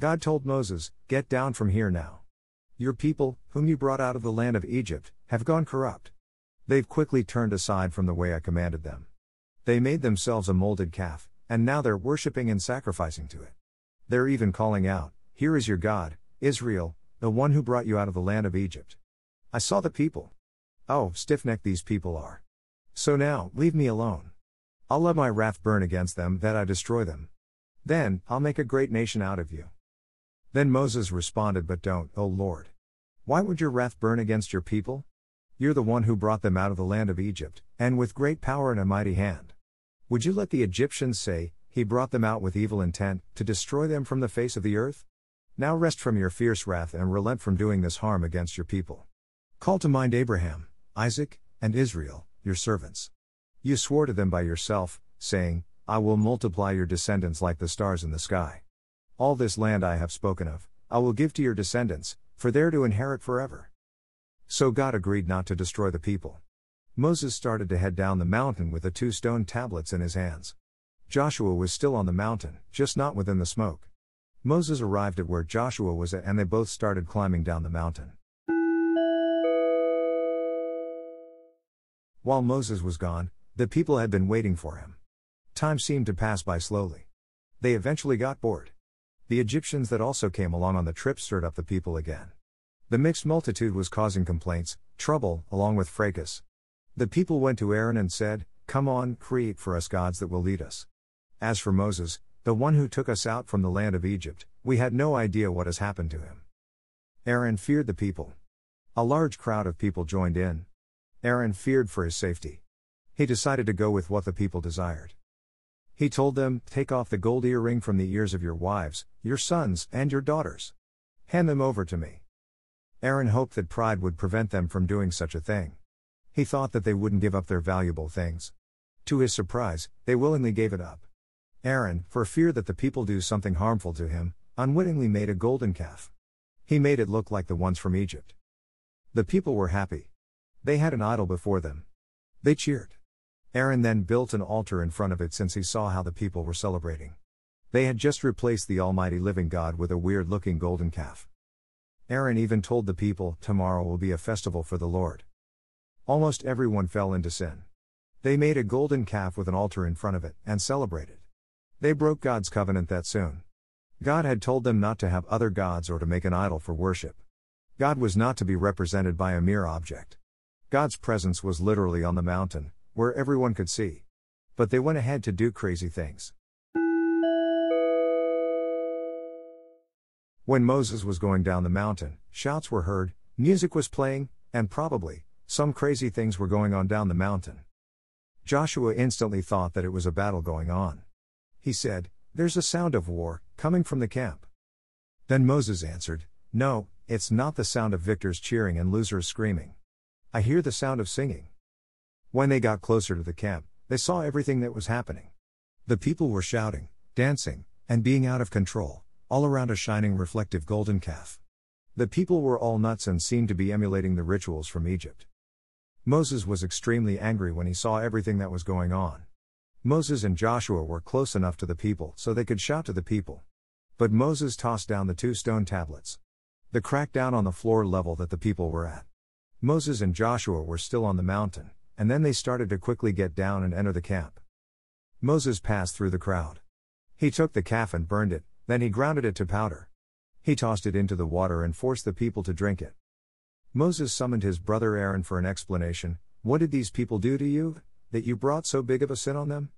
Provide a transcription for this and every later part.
God told Moses, Get down from here now. Your people, whom you brought out of the land of Egypt, have gone corrupt. They've quickly turned aside from the way I commanded them. They made themselves a molded calf, and now they're worshipping and sacrificing to it. They're even calling out, Here is your God, Israel, the one who brought you out of the land of Egypt. I saw the people. Oh, stiff necked these people are. So now, leave me alone. I'll let my wrath burn against them, that I destroy them. Then, I'll make a great nation out of you. Then Moses responded, But don't, O Lord. Why would your wrath burn against your people? You're the one who brought them out of the land of Egypt, and with great power and a mighty hand. Would you let the Egyptians say, He brought them out with evil intent, to destroy them from the face of the earth? Now rest from your fierce wrath and relent from doing this harm against your people. Call to mind Abraham, Isaac, and Israel, your servants. You swore to them by yourself, saying, I will multiply your descendants like the stars in the sky. All this land I have spoken of, I will give to your descendants, for they're to inherit forever. So God agreed not to destroy the people. Moses started to head down the mountain with the two stone tablets in his hands. Joshua was still on the mountain, just not within the smoke. Moses arrived at where Joshua was at and they both started climbing down the mountain. While Moses was gone, the people had been waiting for him. Time seemed to pass by slowly. They eventually got bored. The Egyptians that also came along on the trip stirred up the people again. The mixed multitude was causing complaints, trouble, along with fracas. The people went to Aaron and said, Come on, create for us gods that will lead us. As for Moses, the one who took us out from the land of Egypt, we had no idea what has happened to him. Aaron feared the people. A large crowd of people joined in. Aaron feared for his safety. He decided to go with what the people desired. He told them, Take off the gold earring from the ears of your wives, your sons, and your daughters. Hand them over to me. Aaron hoped that pride would prevent them from doing such a thing. He thought that they wouldn't give up their valuable things. To his surprise, they willingly gave it up. Aaron, for fear that the people do something harmful to him, unwittingly made a golden calf. He made it look like the ones from Egypt. The people were happy. They had an idol before them. They cheered. Aaron then built an altar in front of it since he saw how the people were celebrating. They had just replaced the Almighty Living God with a weird looking golden calf. Aaron even told the people, Tomorrow will be a festival for the Lord. Almost everyone fell into sin. They made a golden calf with an altar in front of it and celebrated. They broke God's covenant that soon. God had told them not to have other gods or to make an idol for worship. God was not to be represented by a mere object. God's presence was literally on the mountain, where everyone could see. But they went ahead to do crazy things. When Moses was going down the mountain, shouts were heard, music was playing, and probably, some crazy things were going on down the mountain. Joshua instantly thought that it was a battle going on. He said, There's a sound of war, coming from the camp. Then Moses answered, No, it's not the sound of victors cheering and losers screaming. I hear the sound of singing. When they got closer to the camp, they saw everything that was happening. The people were shouting, dancing, and being out of control, all around a shining reflective golden calf. The people were all nuts and seemed to be emulating the rituals from Egypt. Moses was extremely angry when he saw everything that was going on. Moses and Joshua were close enough to the people so they could shout to the people. But Moses tossed down the two stone tablets. The cracked down on the floor level that the people were at. Moses and Joshua were still on the mountain, and then they started to quickly get down and enter the camp. Moses passed through the crowd. He took the calf and burned it, then he grounded it to powder. He tossed it into the water and forced the people to drink it. Moses summoned his brother Aaron for an explanation. What did these people do to you, that you brought so big of a sin on them?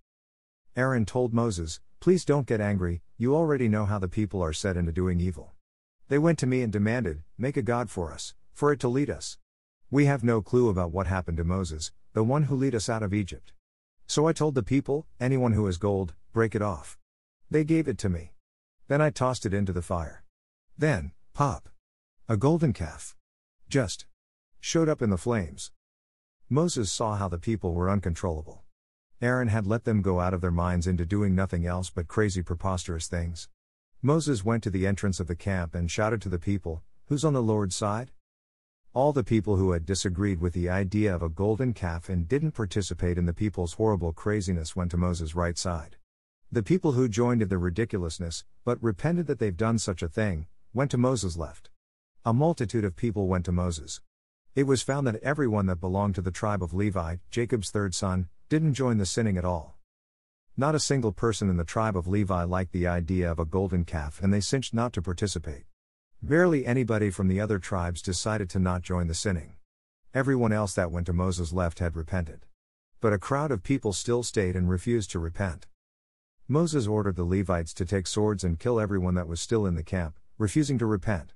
Aaron told Moses, Please don't get angry, you already know how the people are set into doing evil. They went to me and demanded, Make a God for us, for it to lead us. We have no clue about what happened to Moses, the one who lead us out of Egypt. So I told the people, anyone who has gold, break it off. They gave it to me. Then I tossed it into the fire. Then, pop. A golden calf. Just. Showed up in the flames. Moses saw how the people were uncontrollable. Aaron had let them go out of their minds into doing nothing else but crazy, preposterous things. Moses went to the entrance of the camp and shouted to the people, Who's on the Lord's side? All the people who had disagreed with the idea of a golden calf and didn't participate in the people's horrible craziness went to Moses' right side. The people who joined in the ridiculousness, but repented that they've done such a thing, went to Moses' left. A multitude of people went to Moses. It was found that everyone that belonged to the tribe of Levi, Jacob's third son, didn't join the sinning at all. Not a single person in the tribe of Levi liked the idea of a golden calf and they cinched not to participate. Barely anybody from the other tribes decided to not join the sinning. Everyone else that went to Moses' left had repented. But a crowd of people still stayed and refused to repent. Moses ordered the Levites to take swords and kill everyone that was still in the camp, refusing to repent.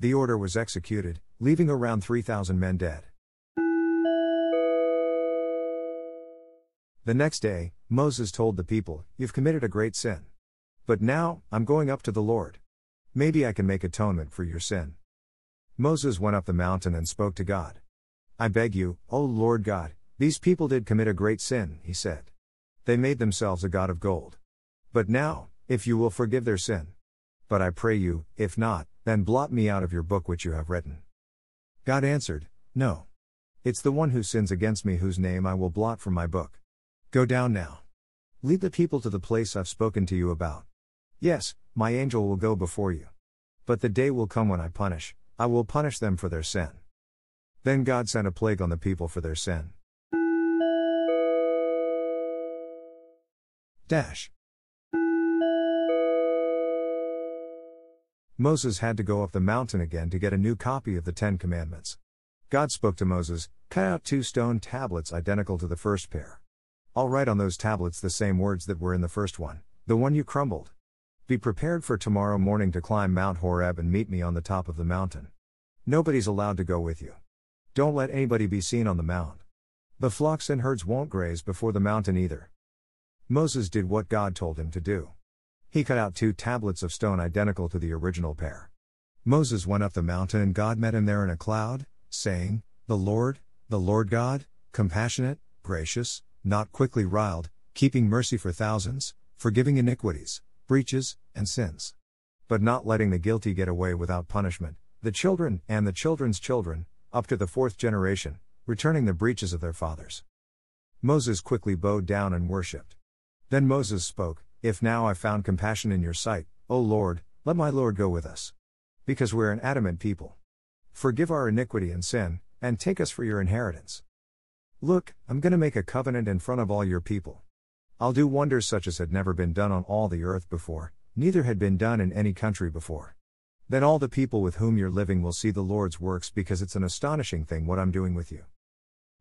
The order was executed, leaving around 3,000 men dead. The next day, Moses told the people, You've committed a great sin. But now, I'm going up to the Lord. Maybe I can make atonement for your sin. Moses went up the mountain and spoke to God. I beg you, O Lord God, these people did commit a great sin, he said. They made themselves a god of gold. But now, if you will forgive their sin. But I pray you, if not, then blot me out of your book which you have written. God answered, No. It's the one who sins against me whose name I will blot from my book. Go down now. Lead the people to the place I've spoken to you about. Yes, my angel will go before you. But the day will come when I punish, I will punish them for their sin. Then God sent a plague on the people for their sin. Dash. Moses had to go up the mountain again to get a new copy of the Ten Commandments. God spoke to Moses, Cut out two stone tablets identical to the first pair. I'll write on those tablets the same words that were in the first one, the one you crumbled. Be prepared for tomorrow morning to climb Mount Horeb and meet me on the top of the mountain. Nobody's allowed to go with you. Don't let anybody be seen on the mount. The flocks and herds won't graze before the mountain either. Moses did what God told him to do. He cut out two tablets of stone identical to the original pair. Moses went up the mountain and God met him there in a cloud, saying, The Lord, the Lord God, compassionate, gracious, not quickly riled, keeping mercy for thousands, forgiving iniquities, breaches, and sins. But not letting the guilty get away without punishment, the children and the children's children, up to the fourth generation, returning the breaches of their fathers. Moses quickly bowed down and worshipped. Then Moses spoke, If now I found compassion in your sight, O Lord, let my Lord go with us. Because we're an adamant people. Forgive our iniquity and sin, and take us for your inheritance. Look, I'm going to make a covenant in front of all your people. I'll do wonders such as had never been done on all the earth before, neither had been done in any country before. Then all the people with whom you're living will see the Lord's works because it's an astonishing thing what I'm doing with you.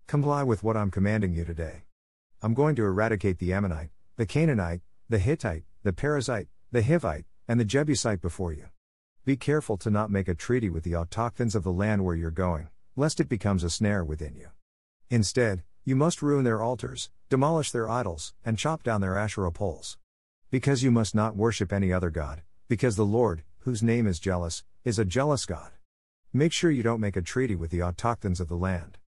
Comply with what I'm commanding you today. I'm going to eradicate the Ammonite, the Canaanite, the Hittite, the Perizzite, the Hivite, and the Jebusite before you. Be careful to not make a treaty with the autochthons of the land where you're going, lest it becomes a snare within you. Instead, you must ruin their altars, demolish their idols, and chop down their Asherah poles. Because you must not worship any other God, because the Lord, whose name is jealous, is a jealous God. Make sure you don't make a treaty with the autochthons of the land.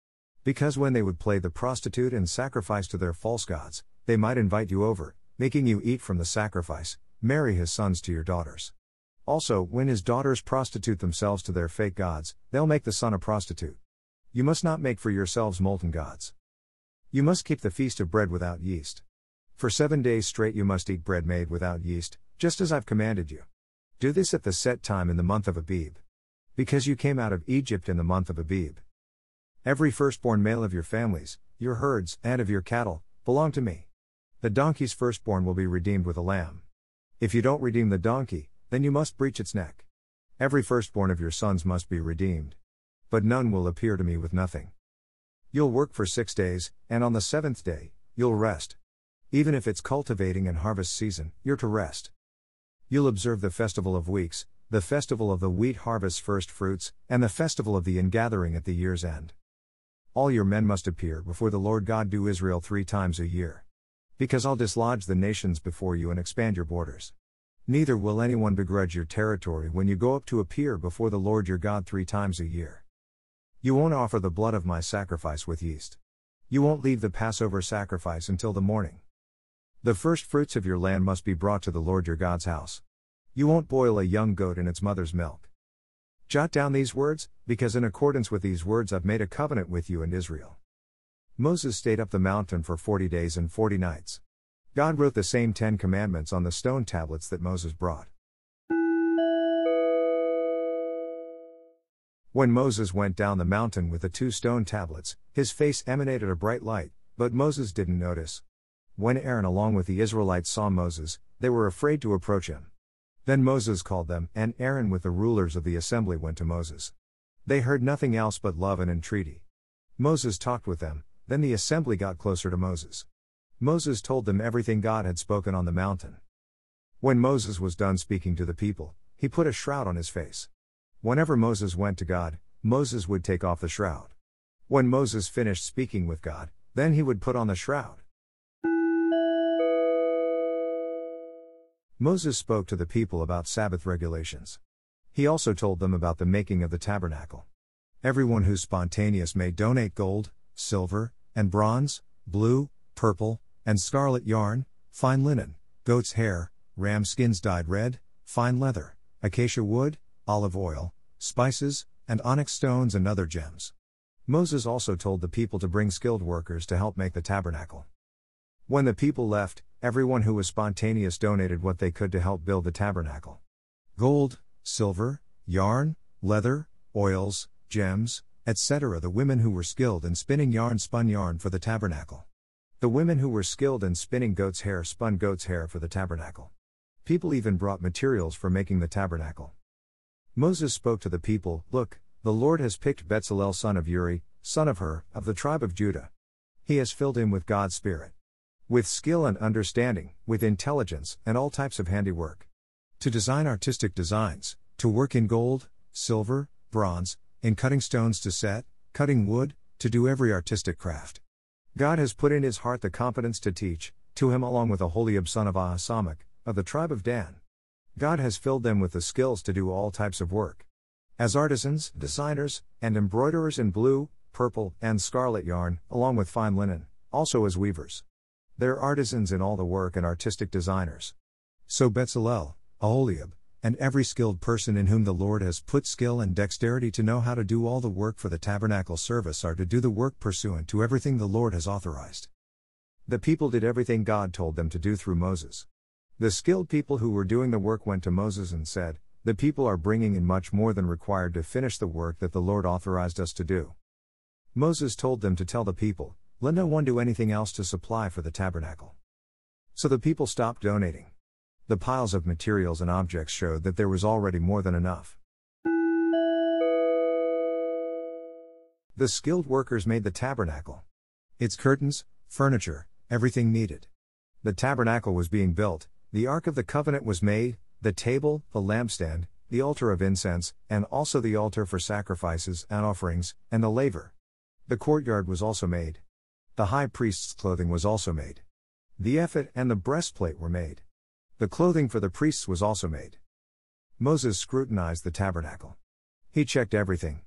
Because when they would play the prostitute and sacrifice to their false gods, they might invite you over, making you eat from the sacrifice, marry his sons to your daughters. Also, when his daughters prostitute themselves to their fake gods, they'll make the son a prostitute. You must not make for yourselves molten gods. You must keep the feast of bread without yeast. For seven days straight you must eat bread made without yeast, just as I've commanded you. Do this at the set time in the month of Abib. Because you came out of Egypt in the month of Abib. Every firstborn male of your families, your herds, and of your cattle, belong to me. The donkey's firstborn will be redeemed with a lamb. If you don't redeem the donkey, then you must breach its neck. Every firstborn of your sons must be redeemed but none will appear to me with nothing. You'll work for six days, and on the seventh day, you'll rest. Even if it's cultivating and harvest season, you're to rest. You'll observe the festival of weeks, the festival of the wheat harvest's first fruits, and the festival of the ingathering at the year's end. All your men must appear before the Lord God do Israel three times a year. Because I'll dislodge the nations before you and expand your borders. Neither will anyone begrudge your territory when you go up to appear before the Lord your God three times a year. You won't offer the blood of my sacrifice with yeast. You won't leave the Passover sacrifice until the morning. The first fruits of your land must be brought to the Lord your God's house. You won't boil a young goat in its mother's milk. Jot down these words, because in accordance with these words I've made a covenant with you and Israel. Moses stayed up the mountain for forty days and forty nights. God wrote the same Ten Commandments on the stone tablets that Moses brought. When Moses went down the mountain with the two stone tablets, his face emanated a bright light, but Moses didn't notice. When Aaron along with the Israelites saw Moses, they were afraid to approach him. Then Moses called them, and Aaron with the rulers of the assembly went to Moses. They heard nothing else but love and entreaty. Moses talked with them, then the assembly got closer to Moses. Moses told them everything God had spoken on the mountain. When Moses was done speaking to the people, he put a shroud on his face. Whenever Moses went to God, Moses would take off the shroud. When Moses finished speaking with God, then he would put on the shroud. Moses spoke to the people about Sabbath regulations. He also told them about the making of the tabernacle. Everyone who's spontaneous may donate gold, silver, and bronze, blue, purple, and scarlet yarn, fine linen, goat's hair, ram skins dyed red, fine leather, acacia wood, olive oil, spices, and onyx stones and other gems. Moses also told the people to bring skilled workers to help make the tabernacle. When the people left, everyone who was spontaneous donated what they could to help build the tabernacle gold, silver, yarn, leather, oils, gems, etc. The women who were skilled in spinning yarn spun yarn for the tabernacle. The women who were skilled in spinning goat's hair spun goat's hair for the tabernacle. People even brought materials for making the tabernacle. Moses spoke to the people Look, the Lord has picked Bezalel son of Uri, son of Hur, of the tribe of Judah. He has filled him with God's Spirit. With skill and understanding, with intelligence, and all types of handiwork. To design artistic designs, to work in gold, silver, bronze, in cutting stones to set, cutting wood, to do every artistic craft. God has put in his heart the competence to teach, to him along with Aholiab son of Ahisamach, of the tribe of Dan. God has filled them with the skills to do all types of work. As artisans, designers, and embroiderers in blue, purple, and scarlet yarn, along with fine linen, also as weavers. They're artisans in all the work and artistic designers. So Bezalel, Aholiab, and every skilled person in whom the Lord has put skill and dexterity to know how to do all the work for the tabernacle service are to do the work pursuant to everything the Lord has authorized. The people did everything God told them to do through Moses. The skilled people who were doing the work went to Moses and said, The people are bringing in much more than required to finish the work that the Lord authorized us to do. Moses told them to tell the people, Let no one do anything else to supply for the tabernacle. So the people stopped donating. The piles of materials and objects showed that there was already more than enough. The skilled workers made the tabernacle. Its curtains, furniture, everything needed. The tabernacle was being built, the Ark of the Covenant was made, the table, the lampstand, the altar of incense, and also the altar for sacrifices and offerings, and the laver. The courtyard was also made. The high priest's clothing was also made. The ephod and the breastplate were made. The clothing for the priests was also made. Moses scrutinized the tabernacle. He checked everything.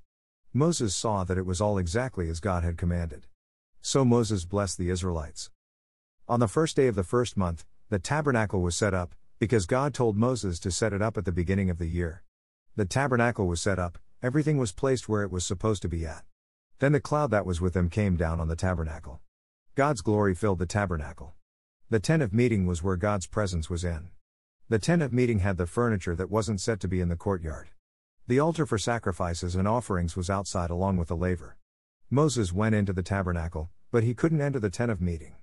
Moses saw that it was all exactly as God had commanded. So Moses blessed the Israelites. On the first day of the first month, the tabernacle was set up, because God told Moses to set it up at the beginning of the year. The tabernacle was set up, everything was placed where it was supposed to be at. Then the cloud that was with them came down on the tabernacle. God's glory filled the tabernacle. The tent of meeting was where God's presence was in. The tent of meeting had the furniture that wasn't set to be in the courtyard. The altar for sacrifices and offerings was outside along with the laver. Moses went into the tabernacle, but he couldn't enter the tent of meeting.